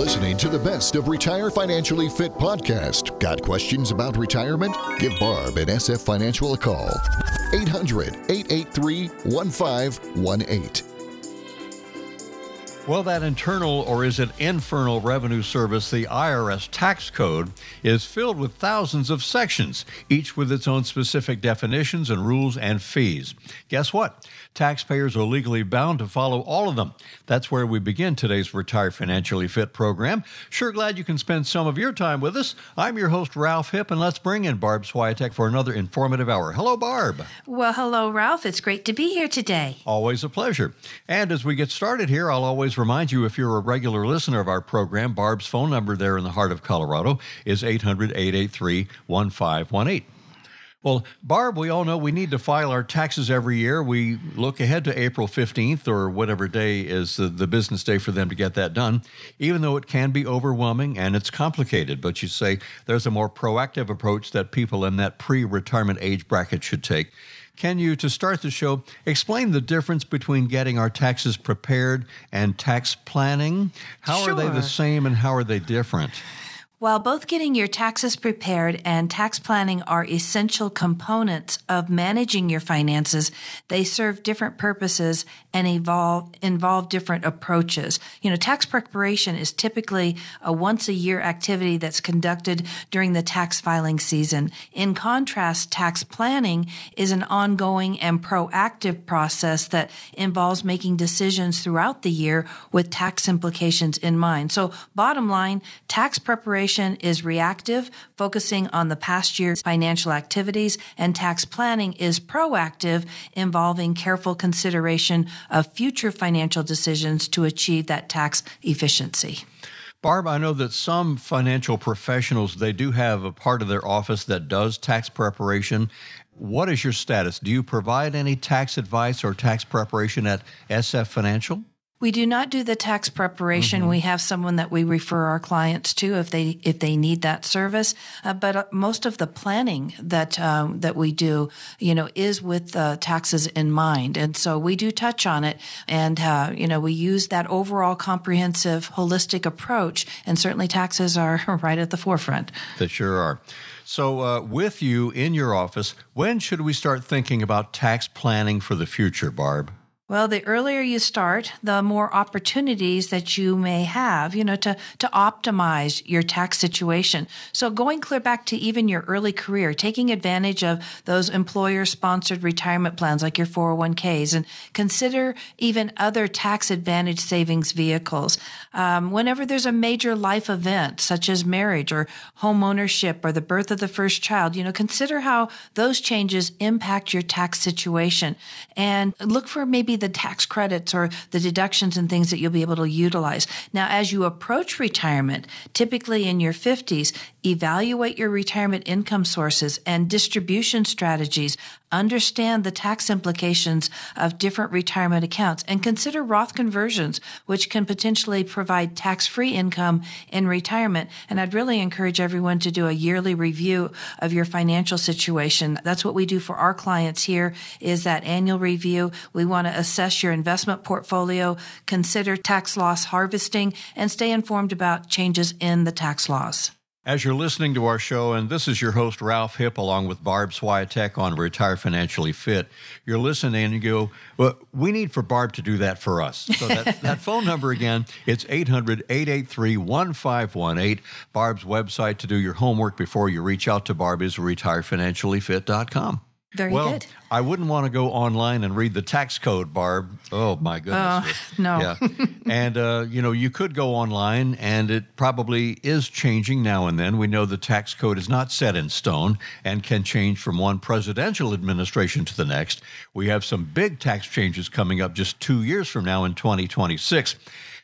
listening to the best of Retire Financially Fit podcast. Got questions about retirement? Give Barb and SF Financial a call. 800 883 1518. Well, that internal or is it infernal revenue service, the IRS tax code, is filled with thousands of sections, each with its own specific definitions and rules and fees. Guess what? Taxpayers are legally bound to follow all of them. That's where we begin today's Retire Financially Fit program. Sure glad you can spend some of your time with us. I'm your host, Ralph Hip, and let's bring in Barb Swiatek for another informative hour. Hello, Barb. Well, hello, Ralph. It's great to be here today. Always a pleasure. And as we get started here, I'll always remind you if you're a regular listener of our program, Barb's phone number there in the heart of Colorado is 800 883 1518. Well, Barb, we all know we need to file our taxes every year. We look ahead to April 15th or whatever day is the, the, business day for them to get that done, even though it can be overwhelming and it's complicated. But you say there's a more proactive approach that people in that pre retirement age bracket should take. Can you, to start the show, explain the difference between getting our taxes prepared and tax planning? How sure. are they the same and how are they different? While both getting your taxes prepared and tax planning are essential components of managing your finances, they serve different purposes and evolve, involve different approaches. You know, tax preparation is typically a once a year activity that's conducted during the tax filing season. In contrast, tax planning is an ongoing and proactive process that involves making decisions throughout the year with tax implications in mind. So bottom line, tax preparation is reactive, focusing on the past year's financial activities, and tax planning is proactive, involving careful consideration of future financial decisions to achieve that tax efficiency. Barb, I know that some financial professionals they do have a part of their office that does tax preparation. What is your status? Do you provide any tax advice or tax preparation at SF Financial? We do not do the tax preparation. Mm-hmm. We have someone that we refer our clients to if they if they need that service. Uh, but uh, most of the planning that um, that we do, you know, is with the taxes in mind, and so we do touch on it, and uh, you know, we use that overall comprehensive, holistic approach, and certainly taxes are right at the forefront. They sure are. So, uh, with you in your office, when should we start thinking about tax planning for the future, Barb? Well, the earlier you start, the more opportunities that you may have, you know, to, to optimize your tax situation. So going clear back to even your early career, taking advantage of those employer sponsored retirement plans like your 401ks and consider even other tax advantage savings vehicles. Um, whenever there's a major life event such as marriage or home ownership or the birth of the first child, you know, consider how those changes impact your tax situation and look for maybe the tax credits or the deductions and things that you'll be able to utilize. Now, as you approach retirement, typically in your 50s, evaluate your retirement income sources and distribution strategies understand the tax implications of different retirement accounts and consider Roth conversions, which can potentially provide tax-free income in retirement. And I'd really encourage everyone to do a yearly review of your financial situation. That's what we do for our clients here is that annual review. We want to assess your investment portfolio, consider tax loss harvesting, and stay informed about changes in the tax laws. As you're listening to our show, and this is your host, Ralph Hip, along with Barb Swiatek on Retire Financially Fit, you're listening and you go, well, we need for Barb to do that for us. So that, that phone number again, it's 800 883 1518. Barb's website to do your homework before you reach out to Barb is retirefinanciallyfit.com. Very well, good. I wouldn't want to go online and read the tax code, Barb. Oh my goodness. Uh, no. Yeah. and uh, you know, you could go online, and it probably is changing now and then. We know the tax code is not set in stone and can change from one presidential administration to the next. We have some big tax changes coming up just two years from now in 2026.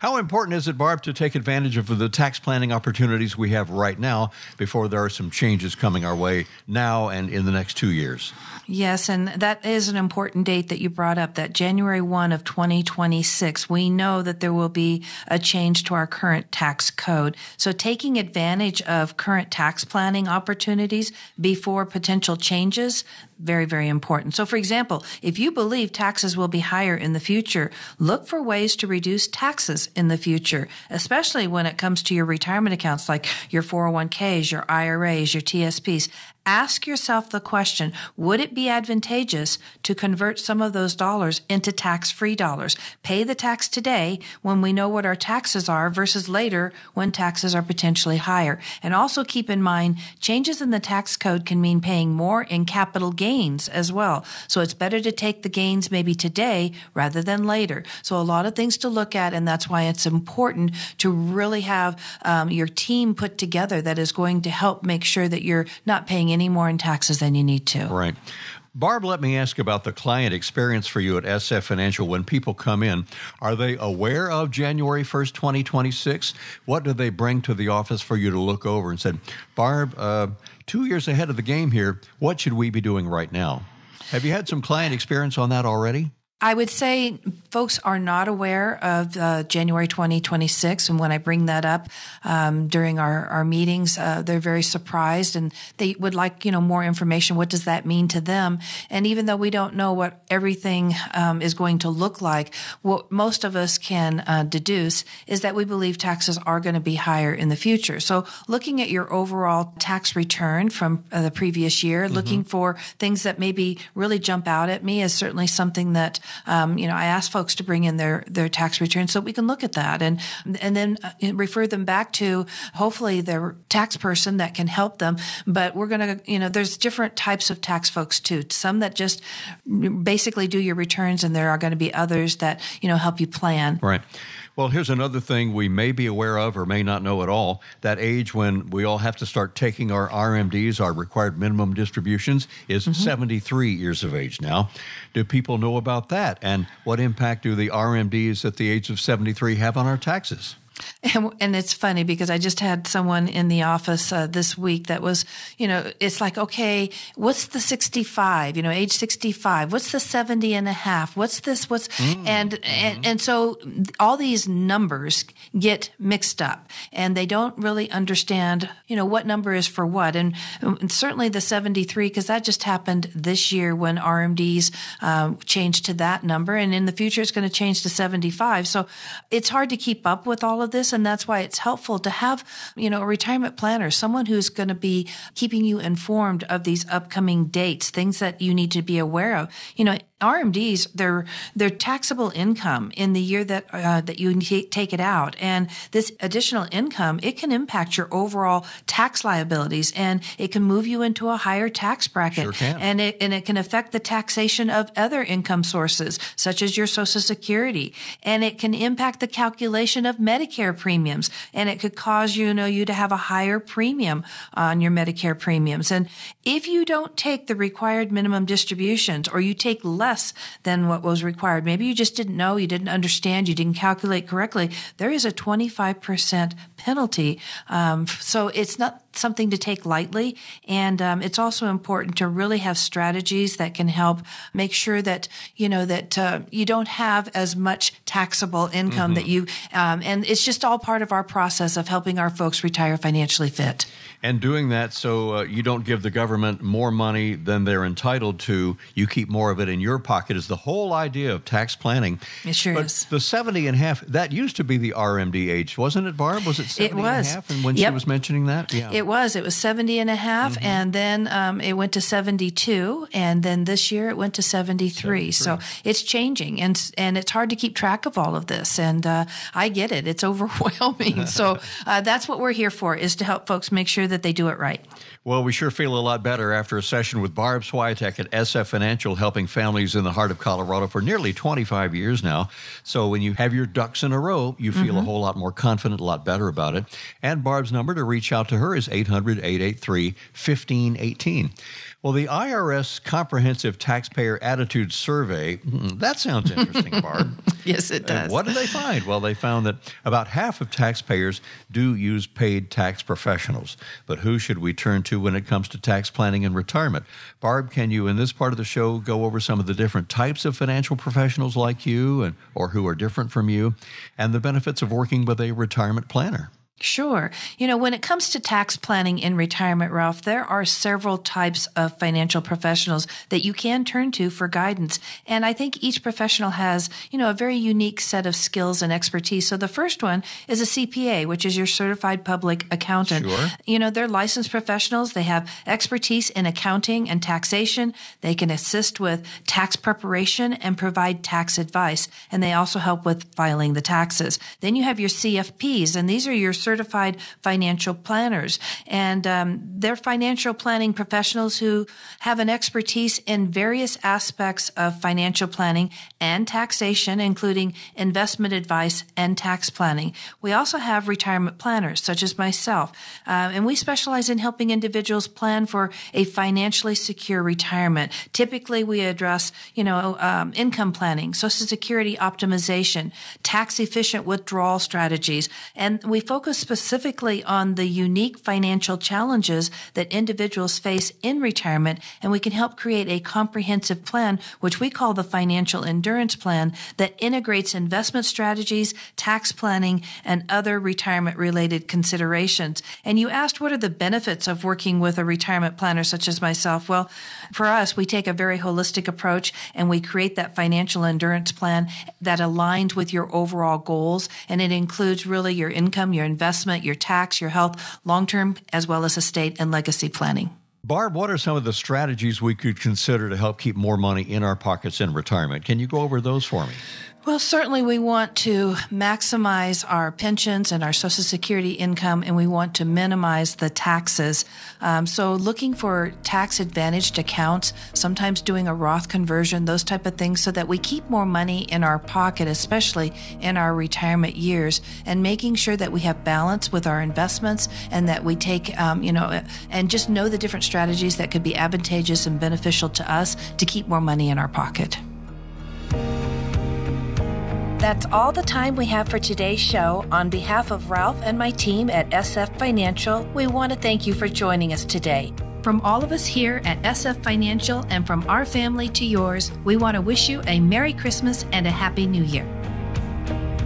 How important is it, Barb, to take advantage of the tax planning opportunities we have right now before there are some changes coming our way now and in the next two years? Yes, and that is an important date that you brought up, that January 1 of 2026. We know that there will be a change to our current tax code. So taking advantage of current tax planning opportunities before potential changes very, very important. So, for example, if you believe taxes will be higher in the future, look for ways to reduce taxes in the future, especially when it comes to your retirement accounts like your 401ks, your IRAs, your TSPs. Ask yourself the question, would it be advantageous to convert some of those dollars into tax free dollars? Pay the tax today when we know what our taxes are versus later when taxes are potentially higher. And also keep in mind, changes in the tax code can mean paying more in capital gains as well. So it's better to take the gains maybe today rather than later. So a lot of things to look at. And that's why it's important to really have um, your team put together that is going to help make sure that you're not paying any more in taxes than you need to. Right. Barb, let me ask about the client experience for you at SF Financial. When people come in, are they aware of January 1st, 2026? What do they bring to the office for you to look over and say, Barb, uh, two years ahead of the game here, what should we be doing right now? Have you had some client experience on that already? I would say folks are not aware of uh, January 2026. And when I bring that up um, during our, our meetings, uh, they're very surprised and they would like, you know, more information. What does that mean to them? And even though we don't know what everything um, is going to look like, what most of us can uh, deduce is that we believe taxes are going to be higher in the future. So looking at your overall tax return from uh, the previous year, mm-hmm. looking for things that maybe really jump out at me is certainly something that um, you know, I ask folks to bring in their their tax returns so we can look at that and and then uh, refer them back to hopefully their tax person that can help them. But we're going to, you know, there's different types of tax folks too. Some that just basically do your returns, and there are going to be others that you know help you plan. Right. Well, here's another thing we may be aware of or may not know at all. That age when we all have to start taking our RMDs, our required minimum distributions, is mm-hmm. 73 years of age now. Do people know about that? And what impact do the RMDs at the age of 73 have on our taxes? And, and, it's funny because I just had someone in the office uh, this week that was, you know, it's like, okay, what's the 65, you know, age 65? What's the 70 and a half? What's this? What's, mm. and, mm-hmm. and, and so all these numbers get mixed up and they don't really understand, you know, what number is for what. And, and certainly the 73, because that just happened this year when RMDs um, changed to that number. And in the future, it's going to change to 75. So it's hard to keep up with all of this. And that's why it's helpful to have, you know, a retirement planner, someone who's going to be keeping you informed of these upcoming dates, things that you need to be aware of. You know, RMDs, they're they're taxable income in the year that uh, that you take it out, and this additional income it can impact your overall tax liabilities, and it can move you into a higher tax bracket, sure and it and it can affect the taxation of other income sources such as your Social Security, and it can impact the calculation of Medicare premiums, and it could cause you know you to have a higher premium on your Medicare premiums, and if you don't take the required minimum distributions or you take less than what was required. Maybe you just didn't know, you didn't understand, you didn't calculate correctly. There is a 25% penalty. Um, so it's not something to take lightly. And um, it's also important to really have strategies that can help make sure that, you know, that uh, you don't have as much taxable income mm-hmm. that you, um, and it's just all part of our process of helping our folks retire financially fit. And doing that so uh, you don't give the government more money than they're entitled to. You keep more of it in your pocket is the whole idea of tax planning. It sure but is. The 70 and a half, that used to be the RMD age, wasn't it, Barb? Was it 70 it was. and a half? And when yep. she was mentioning that? Yeah. It was. It was 70 and a half, mm-hmm. and then um, it went to 72, and then this year it went to 73. 73. So it's changing, and and it's hard to keep track of all of this. And uh, I get it; it's overwhelming. so uh, that's what we're here for: is to help folks make sure that they do it right. Well, we sure feel a lot better after a session with Barb Swiatek at SF Financial, helping families in the heart of Colorado for nearly 25 years now. So when you have your ducks in a row, you feel mm-hmm. a whole lot more confident, a lot better about it. And Barb's number to reach out to her is 800 883 1518. Well, the IRS Comprehensive Taxpayer Attitude Survey, that sounds interesting, Barb. yes, it does. And what did they find? Well, they found that about half of taxpayers do use paid tax professionals. But who should we turn to when it comes to tax planning and retirement? Barb, can you, in this part of the show, go over some of the different types of financial professionals like you and or who are different from you and the benefits of working with a retirement planner? Sure. You know, when it comes to tax planning in retirement, Ralph, there are several types of financial professionals that you can turn to for guidance. And I think each professional has, you know, a very unique set of skills and expertise. So the first one is a CPA, which is your certified public accountant. Sure. You know, they're licensed professionals. They have expertise in accounting and taxation. They can assist with tax preparation and provide tax advice. And they also help with filing the taxes. Then you have your CFPs, and these are your certified financial planners. And um, they're financial planning professionals who have an expertise in various aspects of financial planning and taxation, including investment advice and tax planning. We also have retirement planners, such as myself, uh, and we specialize in helping individuals plan for a financially secure retirement. Typically, we address, you know, um, income planning, Social Security optimization, tax efficient withdrawal strategies, and we focus specifically on the unique financial challenges that individuals face in retirement, and we can help create a comprehensive plan, which we call the financial endurance plan, that integrates investment strategies, tax planning, and other retirement related considerations. And you asked what are the benefits of working with a retirement planner such as myself? Well, for us, we take a very holistic approach and we create that financial endurance plan that aligns with your overall goals. And it includes really your income, your investment, your tax, your health, long term, as well as estate and legacy planning. Barb, what are some of the strategies we could consider to help keep more money in our pockets in retirement? Can you go over those for me? Well, certainly we want to maximize our pensions and our Social Security income, and we want to minimize the taxes. Um, so, looking for tax advantaged accounts, sometimes doing a Roth conversion, those type of things, so that we keep more money in our pocket, especially in our retirement years, and making sure that we have balance with our investments and that we take, um, you know, and just know the different strategies that could be advantageous and beneficial to us to keep more money in our pocket. That's all the time we have for today's show. On behalf of Ralph and my team at SF Financial, we want to thank you for joining us today. From all of us here at SF Financial and from our family to yours, we want to wish you a Merry Christmas and a Happy New Year.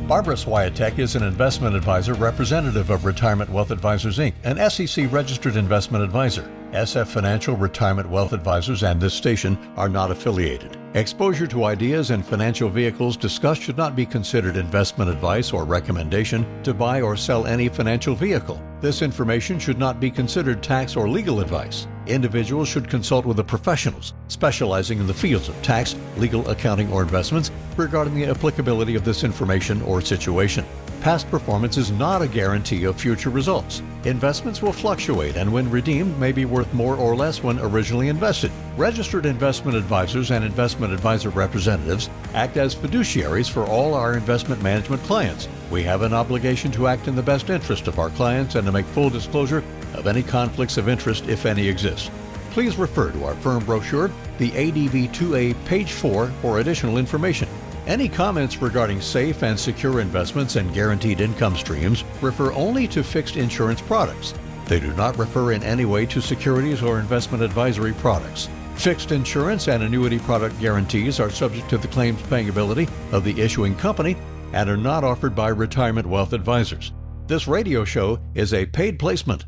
Barbara Swiatek is an investment advisor representative of Retirement Wealth Advisors Inc., an SEC registered investment advisor. SF Financial Retirement Wealth Advisors and this station are not affiliated. Exposure to ideas and financial vehicles discussed should not be considered investment advice or recommendation to buy or sell any financial vehicle. This information should not be considered tax or legal advice. Individuals should consult with the professionals specializing in the fields of tax, legal, accounting, or investments regarding the applicability of this information or situation. Past performance is not a guarantee of future results. Investments will fluctuate and when redeemed may be worth more or less when originally invested. Registered investment advisors and investment advisor representatives act as fiduciaries for all our investment management clients. We have an obligation to act in the best interest of our clients and to make full disclosure of any conflicts of interest if any exist. Please refer to our firm brochure, the ADV 2A, page 4, for additional information. Any comments regarding safe and secure investments and guaranteed income streams refer only to fixed insurance products. They do not refer in any way to securities or investment advisory products. Fixed insurance and annuity product guarantees are subject to the claims paying ability of the issuing company and are not offered by retirement wealth advisors. This radio show is a paid placement